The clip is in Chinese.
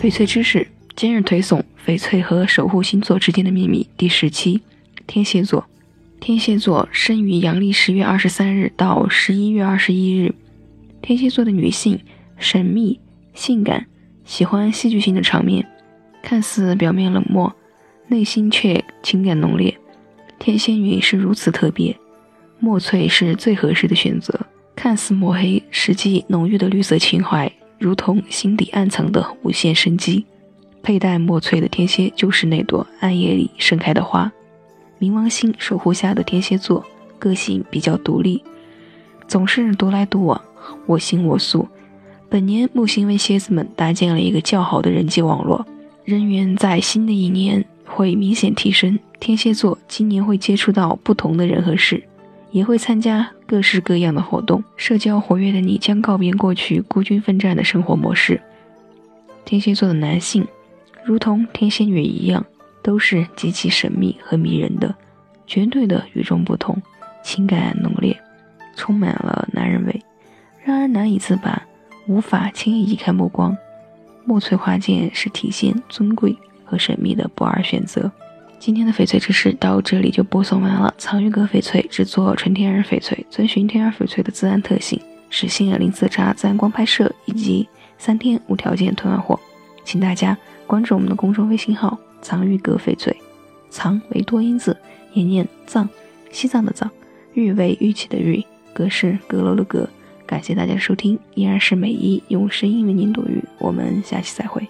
翡翠知识今日推送：翡翠和守护星座之间的秘密第十期。天蝎座，天蝎座生于阳历十月二十三日到十一月二十一日。天蝎座的女性神秘、性感，喜欢戏剧性的场面，看似表面冷漠，内心却情感浓烈。天蝎女是如此特别，墨翠是最合适的选择。看似抹黑，实际浓郁的绿色情怀。如同心底暗藏的无限生机，佩戴墨翠的天蝎就是那朵暗夜里盛开的花。冥王星守护下的天蝎座，个性比较独立，总是独来独往，我行我素。本年木星为蝎子们搭建了一个较好的人际网络，人缘在新的一年会明显提升。天蝎座今年会接触到不同的人和事。也会参加各式各样的活动，社交活跃的你将告别过去孤军奋战的生活模式。天蝎座的男性，如同天蝎女一样，都是极其神秘和迷人的，绝对的与众不同，情感浓烈，充满了男人味，让人难以自拔，无法轻易移开目光。墨翠花件是体现尊贵和神秘的不二选择。今天的翡翠知识到这里就播送完了。藏玉阁翡翠制作纯天然翡翠，遵循天然翡翠的自然特性，实现零色差、自然光拍摄以及三天无条件退换货。请大家关注我们的公众微信号“藏玉阁翡翠”，藏为多音字，也念藏，西藏的藏；玉为玉器的玉，阁是阁楼的阁。感谢大家的收听，依然是美一用声音为您读玉。我们下期再会。